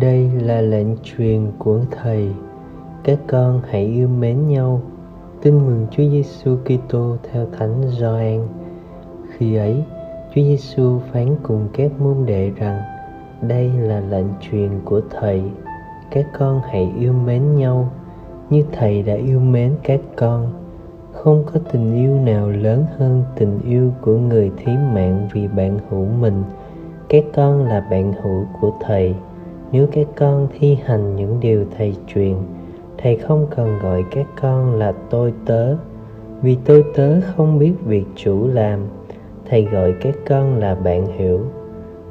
Đây là lệnh truyền của Thầy. Các con hãy yêu mến nhau. Tin mừng Chúa Giêsu Kitô theo Thánh Gioan. Khi ấy, Chúa Giêsu phán cùng các môn đệ rằng: Đây là lệnh truyền của Thầy. Các con hãy yêu mến nhau như Thầy đã yêu mến các con không có tình yêu nào lớn hơn tình yêu của người thí mạng vì bạn hữu mình. Các con là bạn hữu của thầy. Nếu các con thi hành những điều thầy truyền, thầy không cần gọi các con là tôi tớ. Vì tôi tớ không biết việc chủ làm, thầy gọi các con là bạn hiểu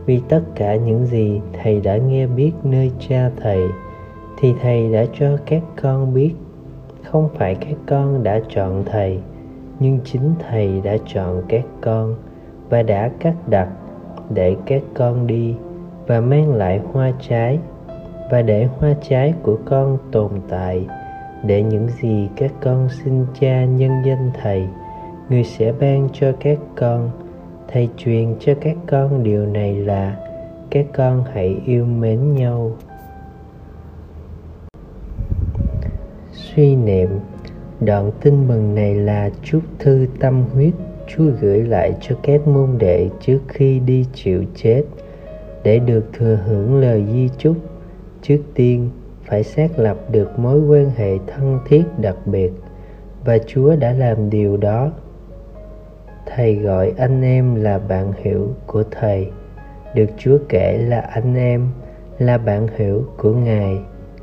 vì tất cả những gì thầy đã nghe biết nơi cha thầy, thì thầy đã cho các con biết không phải các con đã chọn thầy, nhưng chính thầy đã chọn các con và đã cắt đặt để các con đi và mang lại hoa trái và để hoa trái của con tồn tại. Để những gì các con xin cha nhân danh thầy, người sẽ ban cho các con. Thầy truyền cho các con điều này là các con hãy yêu mến nhau. Suy niệm, đoạn tin mừng này là chúc thư tâm huyết Chúa gửi lại cho các môn đệ trước khi đi chịu chết, để được thừa hưởng lời di chúc. Trước tiên, phải xác lập được mối quan hệ thân thiết đặc biệt, và chúa đã làm điều đó. Thầy gọi anh em là bạn hiểu của thầy. Được chúa kể là anh em, là bạn hiểu của ngài.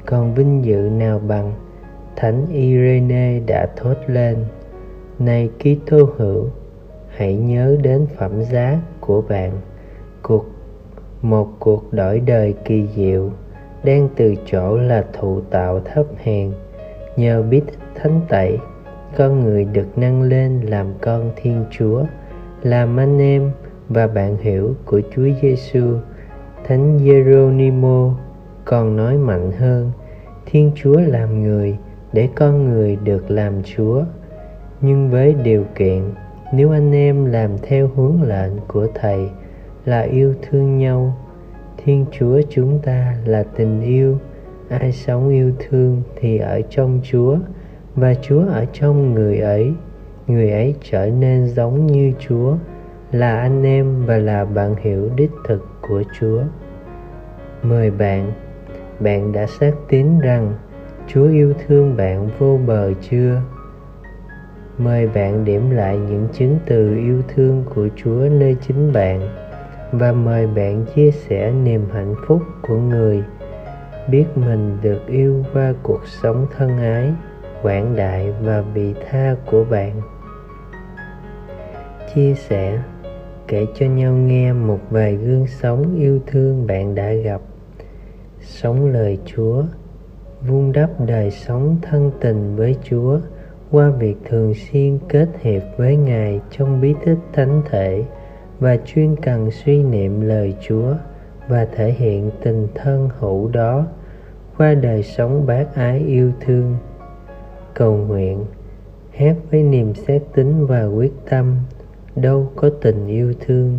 Còn vinh dự nào bằng? Thánh irene đã thốt lên, này tô hữu, hãy nhớ đến phẩm giá của bạn. Cuộc, một cuộc đổi đời kỳ diệu, đang từ chỗ là thụ tạo thấp hèn. Nhờ biết thánh tẩy, con người được nâng lên làm con thiên chúa, làm anh em và bạn hiểu của chúa giêsu. Thánh Geronimo còn nói mạnh hơn, thiên chúa làm người để con người được làm chúa. Nhưng với điều kiện, nếu anh em làm theo hướng lệnh của thầy là yêu thương nhau, thiên chúa chúng ta là tình yêu. Ai sống yêu thương thì ở trong chúa, và chúa ở trong người ấy. Người ấy trở nên giống như chúa, là anh em và là bạn hiểu đích thực của chúa. Mời bạn bạn đã xác tín rằng chúa yêu thương bạn vô bờ chưa? Mời bạn điểm lại những chứng từ yêu thương của chúa nơi chính bạn và mời bạn chia sẻ niềm hạnh phúc của người biết mình được yêu qua cuộc sống thân ái, quảng đại và vị tha của bạn. Chia sẻ, kể cho nhau nghe một vài gương sống yêu thương bạn đã gặp. Sống lời chúa vun đắp đời sống thân tình với chúa qua việc thường xuyên kết hiệp với ngài trong bí tích thánh thể và chuyên cần suy niệm lời Chúa và thể hiện tình thân hữu đó qua đời sống bác ái yêu thương. Cầu nguyện, hát với niềm xét tính và quyết tâm, đâu có tình yêu thương